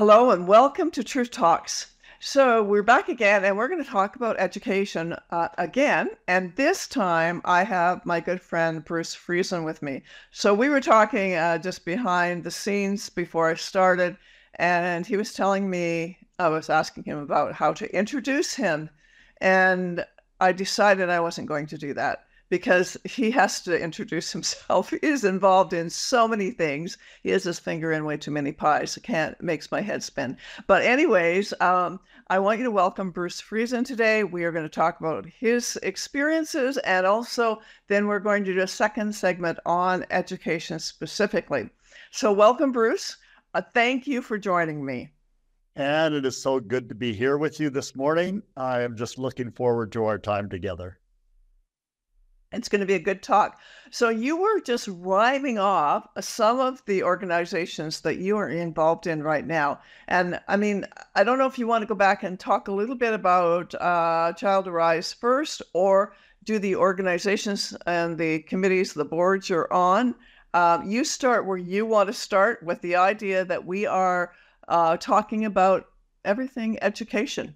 Hello and welcome to Truth Talks. So, we're back again and we're going to talk about education uh, again. And this time I have my good friend Bruce Friesen with me. So, we were talking uh, just behind the scenes before I started, and he was telling me, I was asking him about how to introduce him. And I decided I wasn't going to do that because he has to introduce himself. He is involved in so many things. He has his finger in way too many pies. It can't makes my head spin. But anyways, um, I want you to welcome Bruce Friesen today. We are going to talk about his experiences and also then we're going to do a second segment on education specifically. So welcome, Bruce. Uh, thank you for joining me. And it is so good to be here with you this morning. I am just looking forward to our time together. It's going to be a good talk. So, you were just rhyming off some of the organizations that you are involved in right now. And I mean, I don't know if you want to go back and talk a little bit about uh, Child Arise first, or do the organizations and the committees, the boards you're on. Um, you start where you want to start with the idea that we are uh, talking about everything education.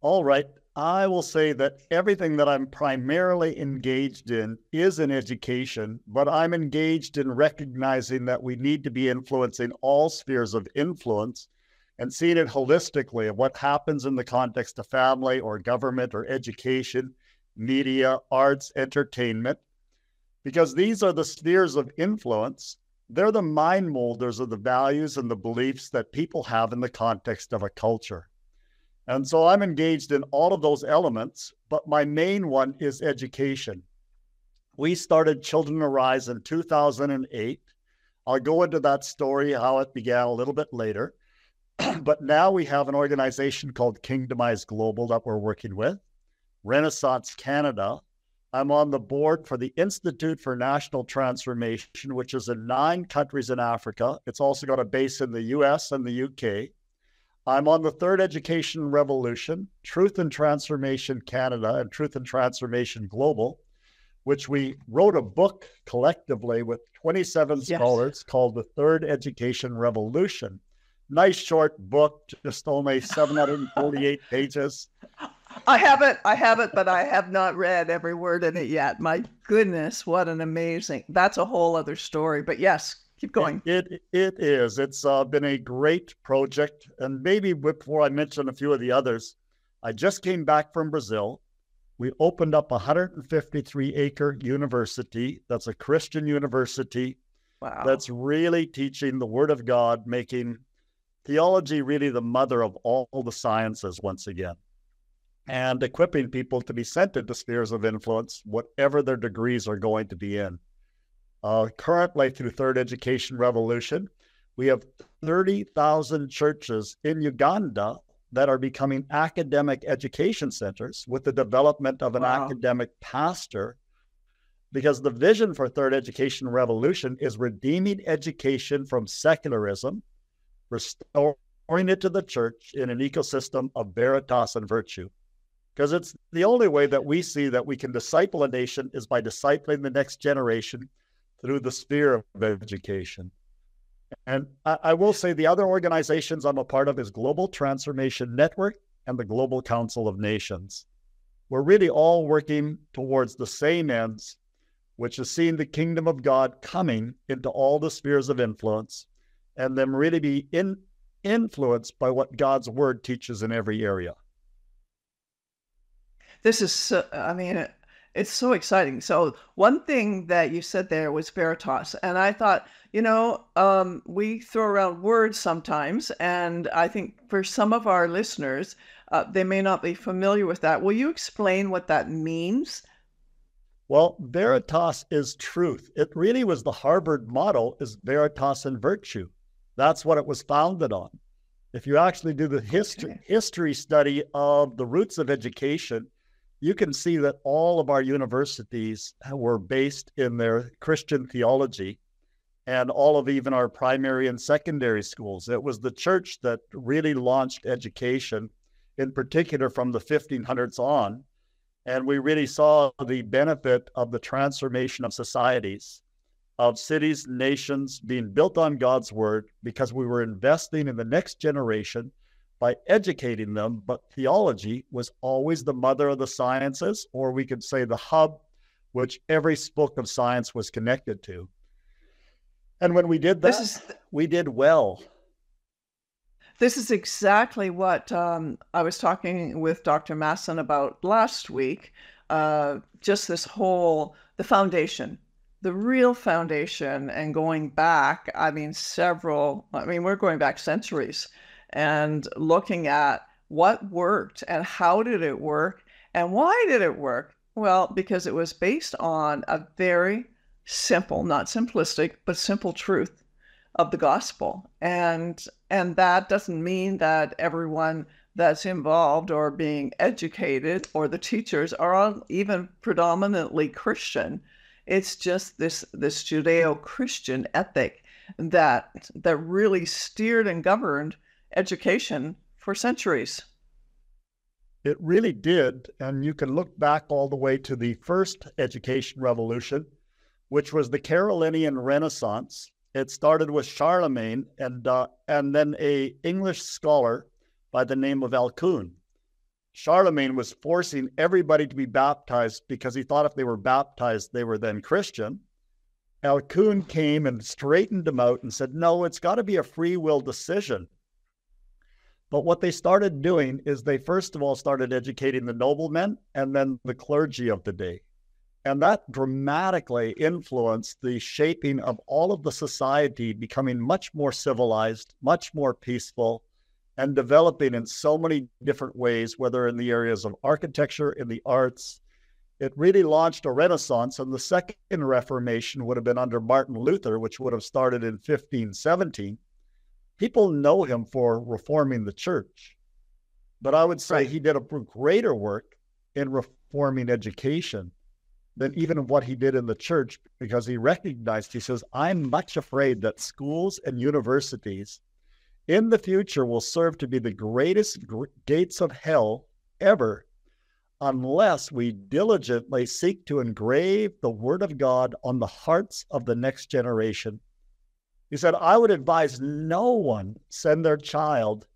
All right. I will say that everything that I'm primarily engaged in is in education, but I'm engaged in recognizing that we need to be influencing all spheres of influence and seeing it holistically of what happens in the context of family or government or education, media, arts, entertainment, because these are the spheres of influence. They're the mind molders of the values and the beliefs that people have in the context of a culture. And so I'm engaged in all of those elements, but my main one is education. We started Children Arise in 2008. I'll go into that story, how it began a little bit later. but now we have an organization called Kingdomize Global that we're working with, Renaissance Canada. I'm on the board for the Institute for National Transformation, which is in nine countries in Africa. It's also got a base in the US and the UK. I'm on the Third Education Revolution, Truth and Transformation Canada, and Truth and Transformation Global, which we wrote a book collectively with 27 yes. scholars called The Third Education Revolution. Nice short book, just only 748 pages. I have it. I have it, but I have not read every word in it yet. My goodness, what an amazing. That's a whole other story. But yes, keep going. It it, it is. It's uh, been a great project, and maybe before I mention a few of the others, I just came back from Brazil. We opened up a 153 acre university. That's a Christian university. Wow. That's really teaching the Word of God, making theology really the mother of all the sciences once again, and equipping people to be sent into spheres of influence, whatever their degrees are going to be in. Uh, currently, through Third Education Revolution, we have 30,000 churches in Uganda that are becoming academic education centers with the development of an wow. academic pastor. Because the vision for Third Education Revolution is redeeming education from secularism, restoring it to the church in an ecosystem of veritas and virtue. Because it's the only way that we see that we can disciple a nation is by discipling the next generation through the sphere of education. And I, I, will say the other organizations I'm a part of is Global Transformation Network and the Global Council of Nations. We're really all working towards the same ends, which is seeing the kingdom of God coming into all the spheres of influence and them really be in, influenced by what God's word teaches in every area. This is, so, I mean, it's so exciting. So one thing that you said there was Veritas, and I thought, you know, um, we throw around words sometimes, and I think for some of our listeners, uh, they may not be familiar with that. Will you explain what that means? Well, Veritas is truth. It really was the Harvard motto is Veritas and virtue. That's what it was founded on. If you actually do the history okay. history study of the roots of education, you can see that all of our universities were based in their Christian theology and all of even our primary and secondary schools. It was the church that really launched education, in particular from the 1500s on. And we really saw the benefit of the transformation of societies. of cities, nations being built on God's word because we were investing in the next generation by educating them. But theology was always the mother of the sciences, or we could say the hub, which every book of science was connected to. And when we did that, is, we did well. This is exactly what um, I was talking with Dr. Masson about last week. Uh, just this whole the foundation the real foundation and going back, I mean, several, I mean, we're going back centuries and looking at what worked and how did it work and why did it work? Well, because it was based on a very simple, not simplistic, but simple truth of the gospel. And and that doesn't mean that everyone that's involved or being educated or the teachers are all even predominantly Christian it's just this this Judeo-Christian ethic that that really steered and governed education for centuries. It really did, and you can look back all the way to the first education revolution, which was the Carolingian Renaissance. It started with Charlemagne and uh, and then a English scholar by the name of Alcuin. Charlemagne was forcing everybody to be baptized because he thought if they were baptized, they were then Christian. Alcuin came and straightened them out and said, no, it's got to be a free will decision. But what they started doing is they first of all started educating the noblemen and then the clergy of the day. And that dramatically influenced the shaping of all of the society becoming much more civilized, much more peaceful, and developing in so many different ways, whether in the areas of architecture, in the arts. It really launched a renaissance, and the second Reformation would have been under Martin Luther, which would have started in 1517. People know him for reforming the church, but I would say right. he did a greater work in reforming education than even what he did in the church because he recognized, he says, I'm much afraid that schools and universities in the future will serve to be the greatest gates of hell ever unless we diligently seek to engrave the word of God on the hearts of the next generation. He said, I would advise no one send their child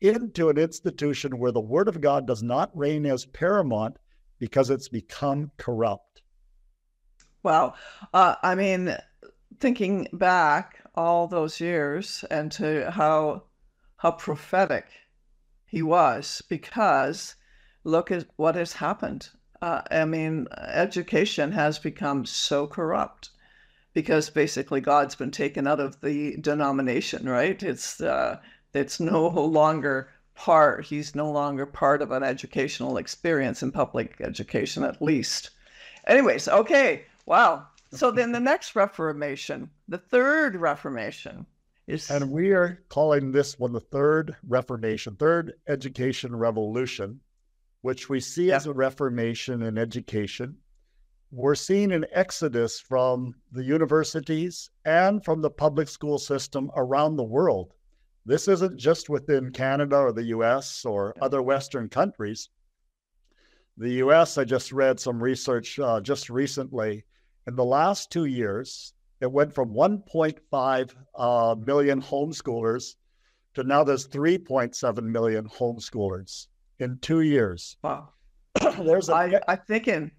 into an institution where the word of God does not reign as paramount because it's become corrupt. Wow. Uh, I mean, thinking back all those years and to how how prophetic he was because look at what has happened. Uh, I mean, education has become so corrupt because basically God's been taken out of the denomination, right? It's uh, it's no longer part. He's no longer part of an educational experience in public education, at least. Anyways, okay, wow. So then the next Reformation, the third Reformation, is... And we are calling this one the third Reformation, third education revolution, which we see yeah. as a reformation in education. We're seeing an exodus from the universities and from the public school system around the world. This isn't just within Canada or the US or other Western countries. The US, I just read some research uh, just recently. In the last two years, it went from 1.5 uh, million homeschoolers to now there's 3.7 million homeschoolers in two years. Wow. there's a, I, I'm thinking,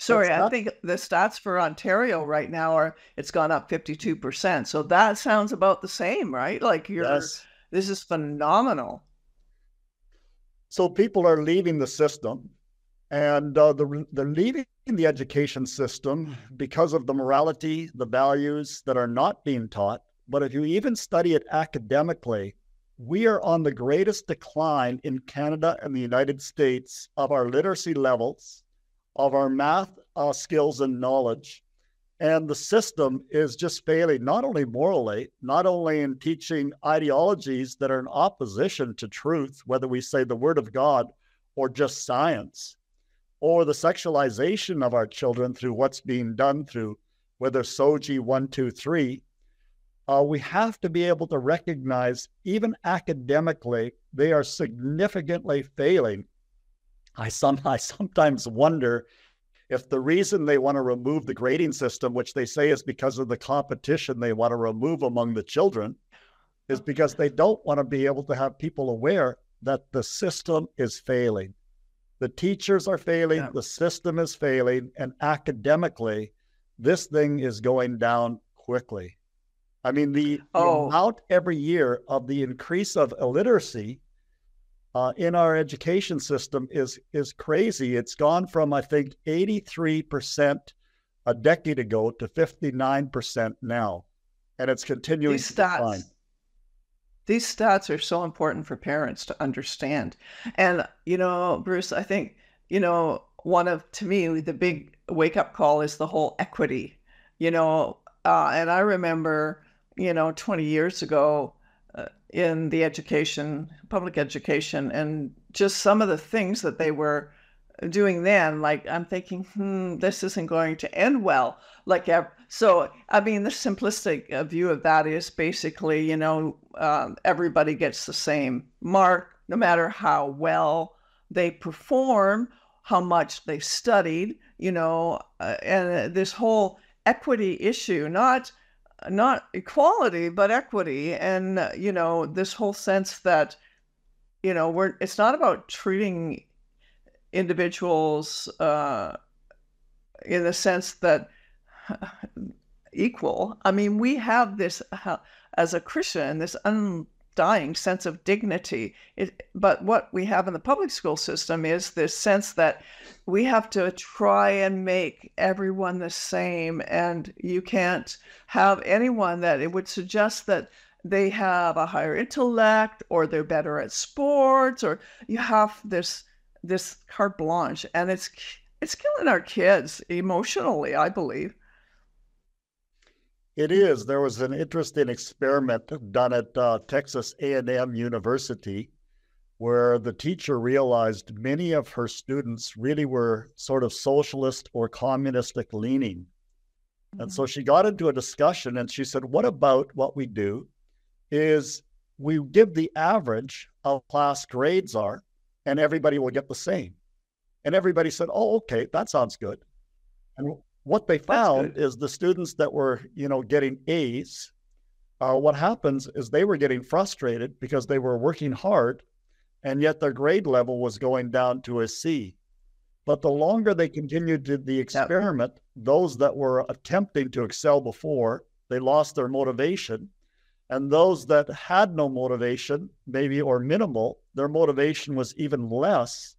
sorry, I think the stats for Ontario right now are it's gone up 52%. So that sounds about the same, right? Like you're, yes. this is phenomenal. So people are leaving the system and uh, the, they're leaving the education system because of the morality, the values that are not being taught. But if you even study it academically, we are on the greatest decline in Canada and the United States of our literacy levels, of our math skills and knowledge. And the system is just failing, not only morally, not only in teaching ideologies that are in opposition to truth, whether we say the word of God or just science or the sexualization of our children through what's being done through whether SOGI 123, uh, we have to be able to recognize, even academically, they are significantly failing. I, some, I sometimes wonder if the reason they want to remove the grading system, which they say is because of the competition they want to remove among the children, is because they don't want to be able to have people aware that the system is failing. The teachers are failing, yeah. the system is failing, and academically, this thing is going down quickly. I mean, the, oh. the amount every year of the increase of illiteracy uh, in our education system is is crazy. It's gone from I think 83% a decade ago to 59% now, and it's continuing these stats, to decline. These stats are so important for parents to understand, and you know, Bruce, I think you know one of to me the big wake up call is the whole equity. You know, uh, and I remember you know 20 years ago in the education, public education, and just some of the things that they were doing then. Like I'm thinking, hmm, this isn't going to end well. Like so, I mean, the simplistic uh, view of that is basically, you know, um, everybody gets the same mark, no matter how well they perform, how much they studied, you know, uh, and this whole equity issue, not not equality but equity. And you know this whole sense that you know we're it's not about treating individuals uh, in the sense that equal. I mean we have this uh, as a christian this un, dying sense of dignity. It, but what we have in the public school system is this sense that we have to try and make everyone the same, and you can't have anyone that it would suggest that they have a higher intellect or they're better at sports or you have this this carte blanche and it's it's killing our kids emotionally i believe it is. There was an interesting experiment done at uh, Texas A&M University where the teacher realized many of her students really were sort of socialist or communistic leaning. Mm-hmm. And so mm-hmm. she got into a discussion and she said, What about what we do is we give the average of class grades are, and everybody will get the same. And everybody said, Oh, okay, that sounds good. And what they found is the students that were, you know, getting A's, uh, what happens is they were getting frustrated because they were working hard and yet their grade level was going down to a C. But the longer they continued to the experiment, those that were attempting to excel before, they lost their motivation. And those that had no motivation, maybe or minimal, their motivation was even less,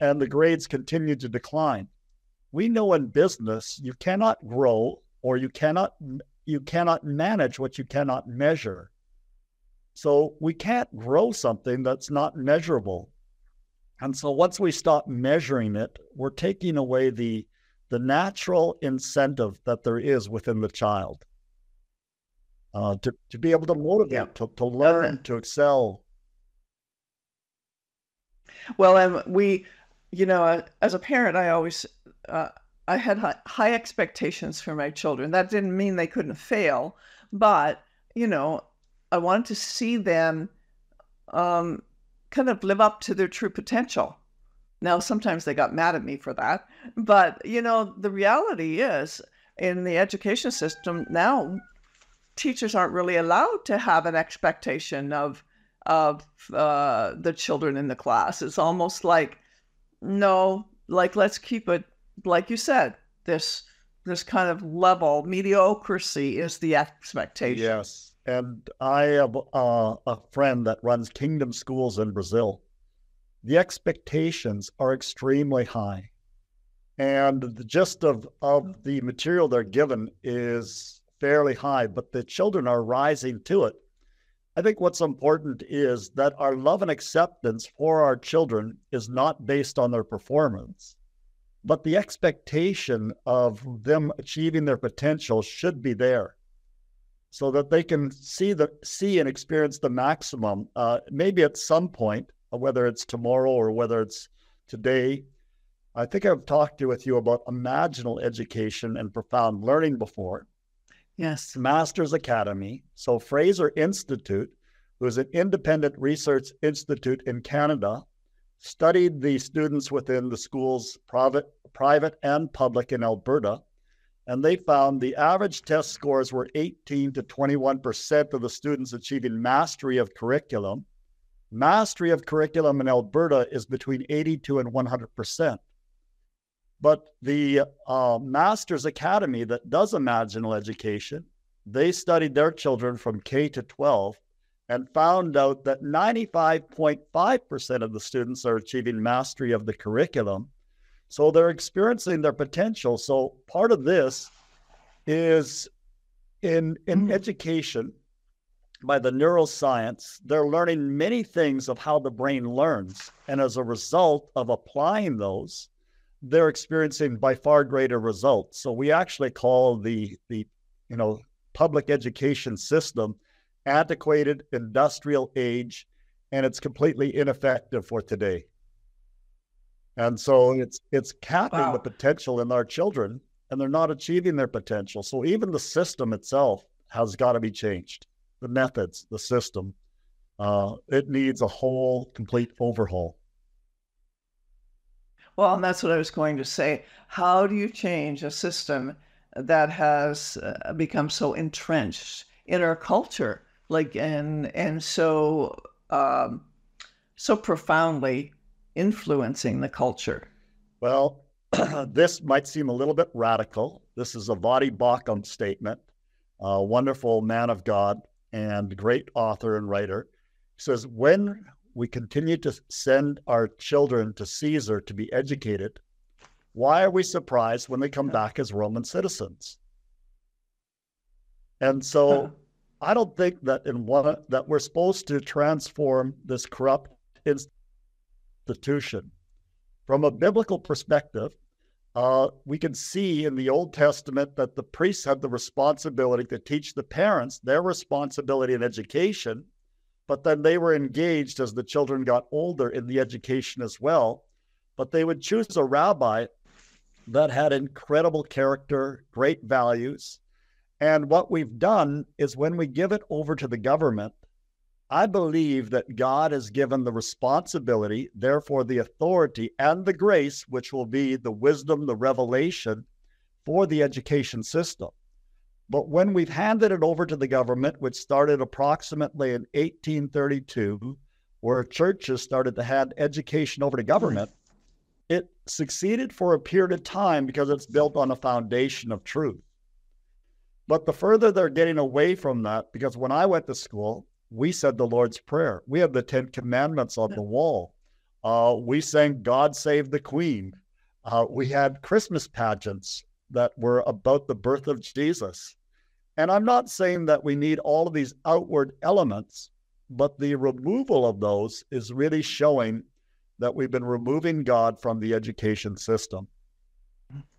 and the grades continued to decline we know in business you cannot grow or you cannot you cannot manage what you cannot measure. So we can't grow something that's not measurable. And so once we stop measuring it, we're taking away the the natural incentive that there is within the child uh, to, to be able to motivate, yeah. to, to learn, to excel. Well, and we, you know, as a parent, I always uh, I had high, expectations for my children. That didn't mean they couldn't fail, but you know, I wanted to see them um, kind of live up to their true potential. Now, sometimes they got mad at me for that, but you know, the reality is in the education system now, teachers aren't really allowed to have an expectation of of uh, the children in the class. It's almost like no, like let's keep it like you said, this this kind of level mediocrity is the expectation. Yes, and I have uh, a friend that runs Kingdom Schools in Brazil. The expectations are extremely high, and the gist of of the material they're given is fairly high, but the children are rising to it. I think what's important is that our love and acceptance for our children is not based on their performance but the expectation of them achieving their potential should be there so that they can see the see and experience the maximum uh, maybe at some point uh, whether it's tomorrow or whether it's today. I think i've talked to with you about imaginal education and profound learning before. Yes. Masters academy. So fraser institute who is an independent research institute in canada studied the students within the school's private private and public in Alberta. And they found the average test scores were 18 to 21% of the students achieving mastery of curriculum. Mastery of curriculum in Alberta is between 82 and 100%. But the uh, Masters Academy that does imaginal education, they studied their children from K to 12 and found out that 95.5% of the students are achieving mastery of the curriculum. So they're experiencing their potential. So part of this is in, in mm-hmm. education by the neuroscience, they're learning many things of how the brain learns. And as a result of applying those, they're experiencing by far greater results. So we actually call the the you know public education system antiquated, industrial age, and it's completely ineffective for today. And so it's it's capping wow. the potential in our children, and they're not achieving their potential. So even the system itself has got to be changed. The methods, the system, uh, it needs a whole complete overhaul. Well, and that's what I was going to say. How do you change a system that has uh, become so entrenched in our culture like and and so um, so profoundly influencing the culture. Well, this might seem a little bit radical. This is a Voddie Baucham statement, a wonderful man of God and great author and writer. He says, When we continue to send our children to Caesar to be educated, why are we surprised when they come back as Roman citizens? And so I don't think that in one that we're supposed to transform this corrupt institution. From a biblical perspective, uh, we can see in the Old Testament that the priests had the responsibility to teach the parents their responsibility in education, but then they were engaged as the children got older in the education as well. But they would choose a rabbi that had incredible character, great values, and what we've done is when we give it over to the government, I believe that God has given the responsibility, therefore the authority and the grace, which will be the wisdom, the revelation for the education system. But when we've handed it over to the government, which started approximately in 1832, where churches started to hand education over to government, it succeeded for a period of time because it's built on a foundation of truth. But the further they're getting away from that, because when I went to school, we said the Lord's Prayer. We had the Ten Commandments on the wall. Uh, we sang God Save the Queen. Uh, we had Christmas pageants that were about the birth of Jesus. And I'm not saying that we need all of these outward elements, but the removal of those is really showing that we've been removing God from the education system.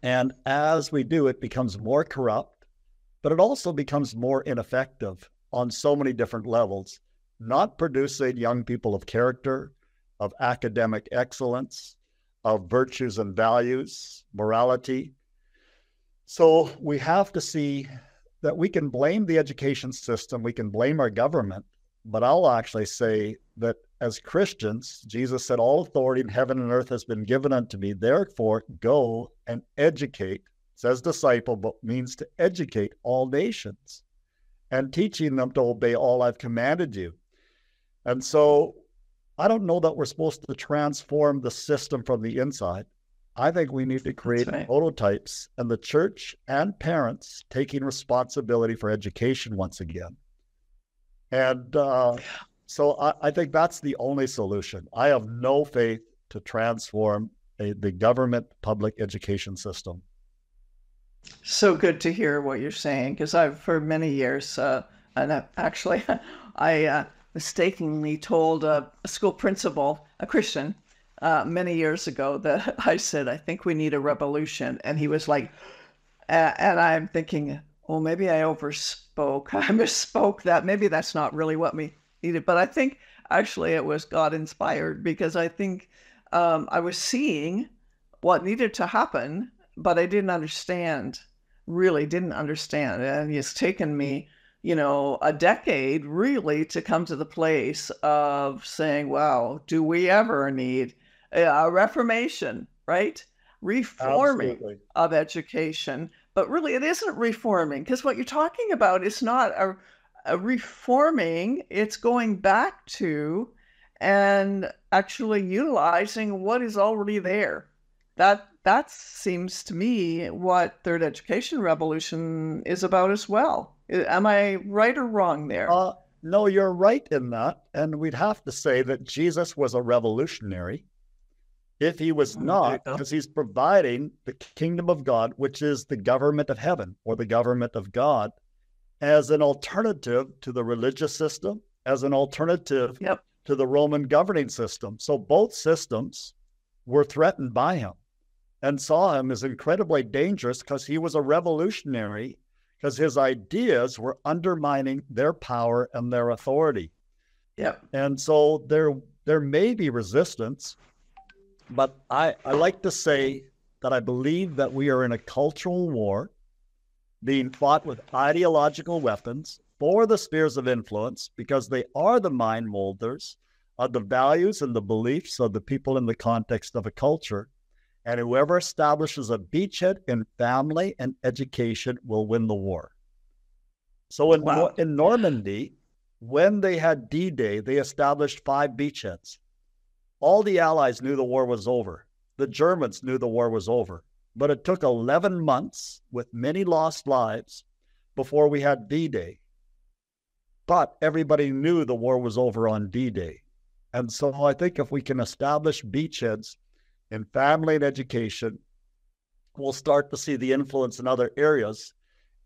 And as we do, it becomes more corrupt but it also becomes more ineffective on so many different levels, not producing young people of character, of academic excellence, of virtues and values, morality. So we have to see that we can blame the education system, we can blame our government, but I'll actually say that as Christians, Jesus said, All authority in heaven and earth has been given unto me. Therefore, go and educate says disciple, but means to educate all nations and teaching them to obey all I've commanded you. And so I don't know that we're supposed to transform the system from the inside. I think we need to create right. prototypes and the church and parents taking responsibility for education once again. And uh, so I, I, think that's the only solution. I have no faith to transform a, the government public education system. So good to hear what you're saying because I've for many years, uh, and actually, I uh, mistakenly told a, a, school principal, a Christian, uh, many years ago that I said I think we need a revolution, and he was like, and I'm thinking, well, maybe I overspoke. I misspoke that. Maybe that's not really what we needed, but I think actually it was God inspired because I think um, I was seeing what needed to happen but I didn't understand, really didn't understand. And it's taken me, mm-hmm. you know, a decade really to come to the place of saying, wow, do we ever need a reformation, right? reforming Absolutely. of education. But really, it isn't reforming because what you're talking about is not a, a reforming, it's going back to and actually utilizing what is already there. That that seems to me what third education revolution is about as well. Am I right or wrong there? Uh, no, you're right in that. And we'd have to say that Jesus was a revolutionary. If he was Mm, not, there you go. because he's providing the kingdom of God, which is the government of heaven or the government of God, as an alternative to the religious system, as an alternative Yep. to the Roman governing system. So both systems were threatened by him and saw him as incredibly dangerous because he was a revolutionary, because his ideas were undermining their power and their authority. Yeah. And so there there may be resistance, but I, I like to say that I believe that we are in a cultural war being fought with ideological weapons for the spheres of influence because they are the mind molders of the values and the beliefs of the people in the context of a culture. And whoever establishes a beachhead in family and education will win the war. So in, Wow. in Normandy, when they had D Day, they established five beachheads. All the Allies knew the war was over. The Germans knew the war was over. But it took 11 months with many lost lives before we had D Day. But everybody knew the war was over on D Day. And so I think if we can establish beachheads in family and education, we'll start to see the influence in other areas.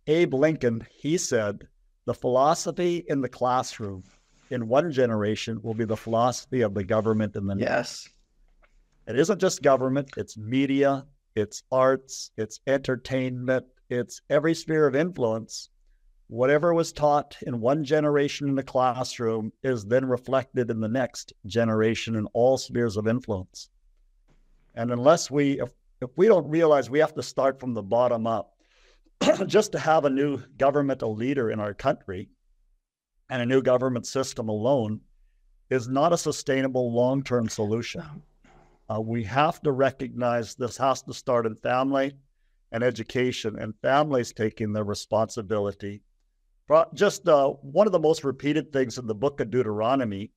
Abe Lincoln, he said, the philosophy in the classroom in one generation will be the philosophy of the government in the next. Yes. It isn't just government, it's media, it's arts, it's entertainment, it's every sphere of influence. Whatever was taught in one generation in the classroom is then reflected in the next generation in all spheres of influence. And unless we, if, if we don't realize we have to start from the bottom up, just to have a new governmental leader in our country and a new government system alone is not a sustainable long term solution. Uh, we have to recognize this has to start in family and education, and families taking their responsibility. Just uh, one of the most repeated things in the book of Deuteronomy,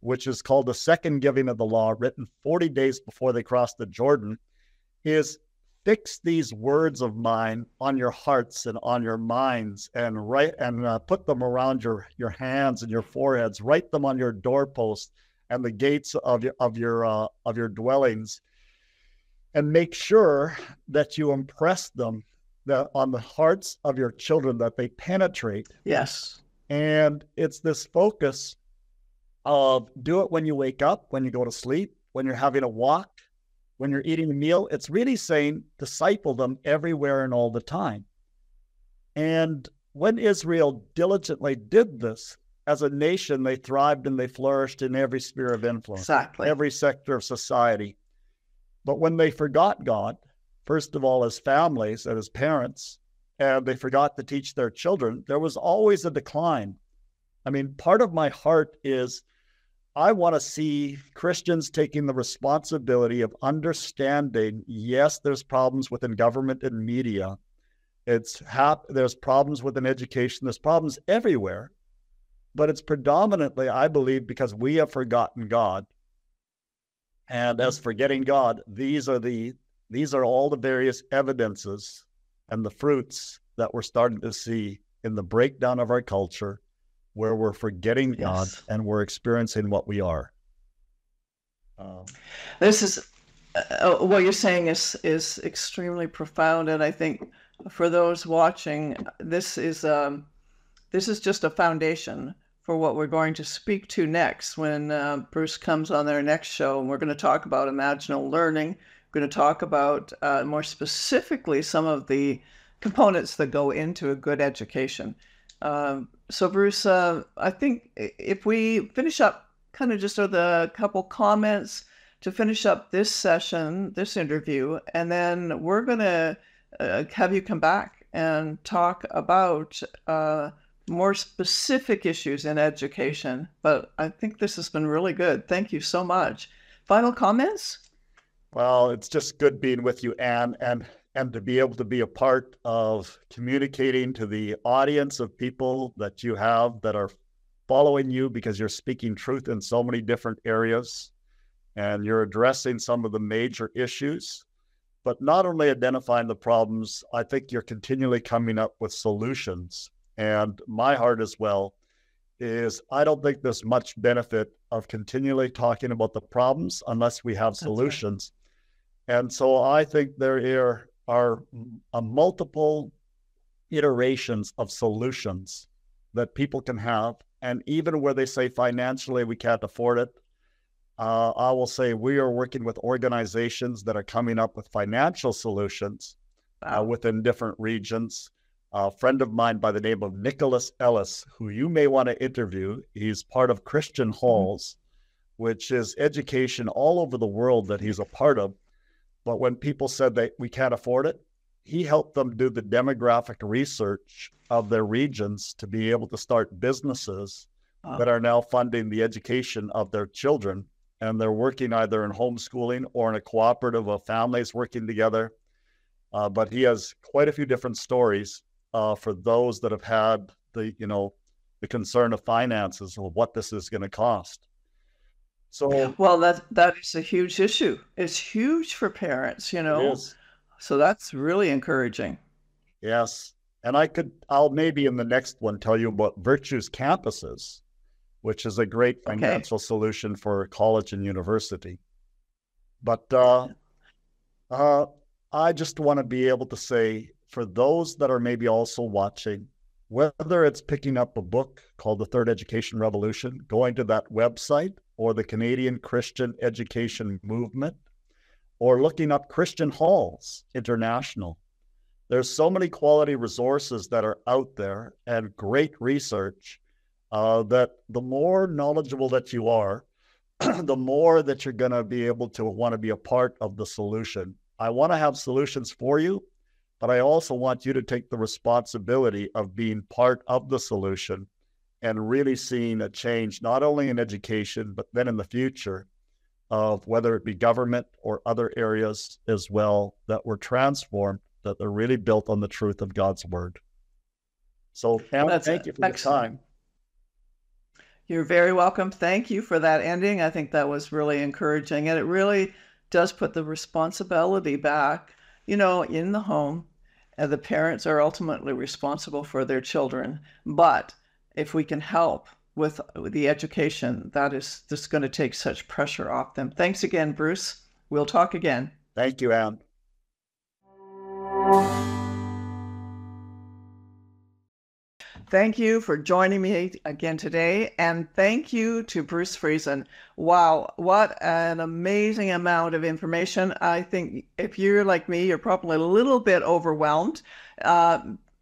which is called the second giving of the law, written 40 days before they crossed the Jordan, is fix these words of mine on your hearts and on your minds and write and uh, put them around your your hands and your foreheads. Write them on your doorposts and the gates of your of your uh, of your dwellings. And make sure that you impress them that on the hearts of your children that they penetrate. Yes. and it's this focus of do it when you wake up when you go to sleep when you're having a walk when you're eating a meal it's really saying disciple them everywhere and all the time and when israel diligently did this as a nation they thrived and they flourished in every sphere of influence Exactly. every sector of society. But when they forgot God, first of all, as families and as parents, and they forgot to teach their children, there was always a decline. I mean, part of my heart is I want to see Christians taking the responsibility of understanding yes, there's problems within government and media. It's hap- there's problems within education, there's problems everywhere but it's predominantly, I believe, because we have forgotten God. And as forgetting God, these are the these are all the various evidences and the fruits that we're starting to see in the breakdown of our culture, where we're forgetting God and we're experiencing what we are. Um, This is uh, what you're saying is is extremely profound, and I think for those watching, this is um, this is just a foundation for what we're going to speak to next when uh, Bruce comes on our next show, and we're going to talk about imaginal learning. We're going to talk about uh, more specifically some of the components that go into a good education. Um, so, Bruce, uh, I think if we finish up kind of just with a couple comments to finish up this session, this interview, and then we're going to uh, have you come back and talk about uh, more specific issues in education. But I think this has been really good. Thank you so much. Final comments? Well, it's just good being with you, Ann, and and to be able to be a part of communicating to the audience of people that you have that are following you because you're speaking truth in so many different areas and you're addressing some of the major issues. But not only identifying the problems, I think you're continually coming up with solutions. And my heart as well is I don't think there's much benefit of continually talking about the problems unless we have solutions. Right. And so I think there are, are a multiple iterations of solutions that people can have. And even where they say financially we can't afford it, uh, I will say we are working with organizations that are coming up with financial solutions uh, wow. uh, within different regions. A friend of mine by the name of Nicholas Ellis, who you may want to interview, he's part of Christian mm-hmm. Halls, mm-hmm. which is education all over the world that he's a part of. But when people said that we can't afford it, he helped them do the demographic research of their regions to be able to start businesses wow. that are now funding the education of their children and they're working either in homeschooling or in a cooperative of families working together. Uh, but he has quite a few different stories uh, for those that have had the, you know, the concern of finances of what this is going to cost. So, well, that that is a huge issue. It's huge for parents, you know. So that's really encouraging. Yes, and I could, I'll maybe in the next one tell you about Virtues campuses which is a great financial okay. solution for college and university. But uh, uh, I just want to be able to say for those that are maybe also watching, whether it's picking up a book called The Third Education Revolution, going to that website, or the Canadian Christian Education Movement, or looking up Christian Halls International. There's so many quality resources that are out there and great research uh, that the more knowledgeable that you are, the more that you're going to be able to want to be a part of the solution. I want to have solutions for you, but I also want you to take the responsibility of being part of the solution and really seeing a change, not only in education, but then in the future of whether it be government or other areas as well that were transformed, that they're really built on the truth of God's word. So, Hannah, thank you for excellent. the time. You're very welcome. Thank you for that ending. I think that was really encouraging. And it really does put the responsibility back, you know, in the home. And the parents are ultimately responsible for their children. But if we can help with the education, that is just going to take such pressure off them. Thanks again, Bruce. We'll talk again. Thank you, Ann. Thank you for joining me again today. And thank you to Bruce Friesen. Wow, what an amazing amount of information. I think if you're like me, you're probably a little bit overwhelmed. Uh,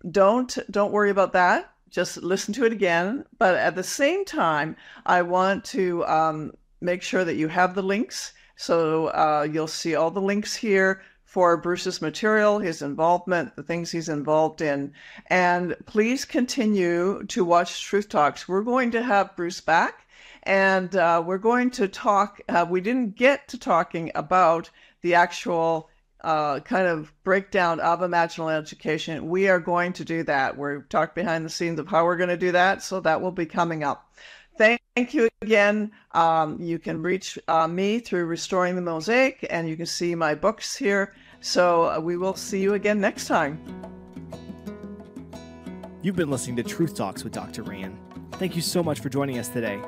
don't don't worry about that. Just listen to it again. But at the same time, I want to um, make sure that you have the links. So uh, you'll see all the links here for Bruce's material, his involvement, the things he's involved in. And please continue to watch Truth Talks. We're going to have Bruce back and uh, we're going to talk. Uh, we didn't get to talking about the actual uh, kind of breakdown of imaginal education. We are going to do that. We're talk behind the scenes of how we're going to do that. So that will be coming up. Thank you again. Um, you can reach uh, me through Restoring the Mosaic, and you can see my books here. So uh, we will see you again next time. You've been listening to Truth Talks with Dr. Ann. Thank you so much for joining us today.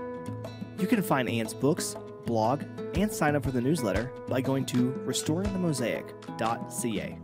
You can find Ann's books, blog, and sign up for the newsletter by going to restoringthemosaic.ca.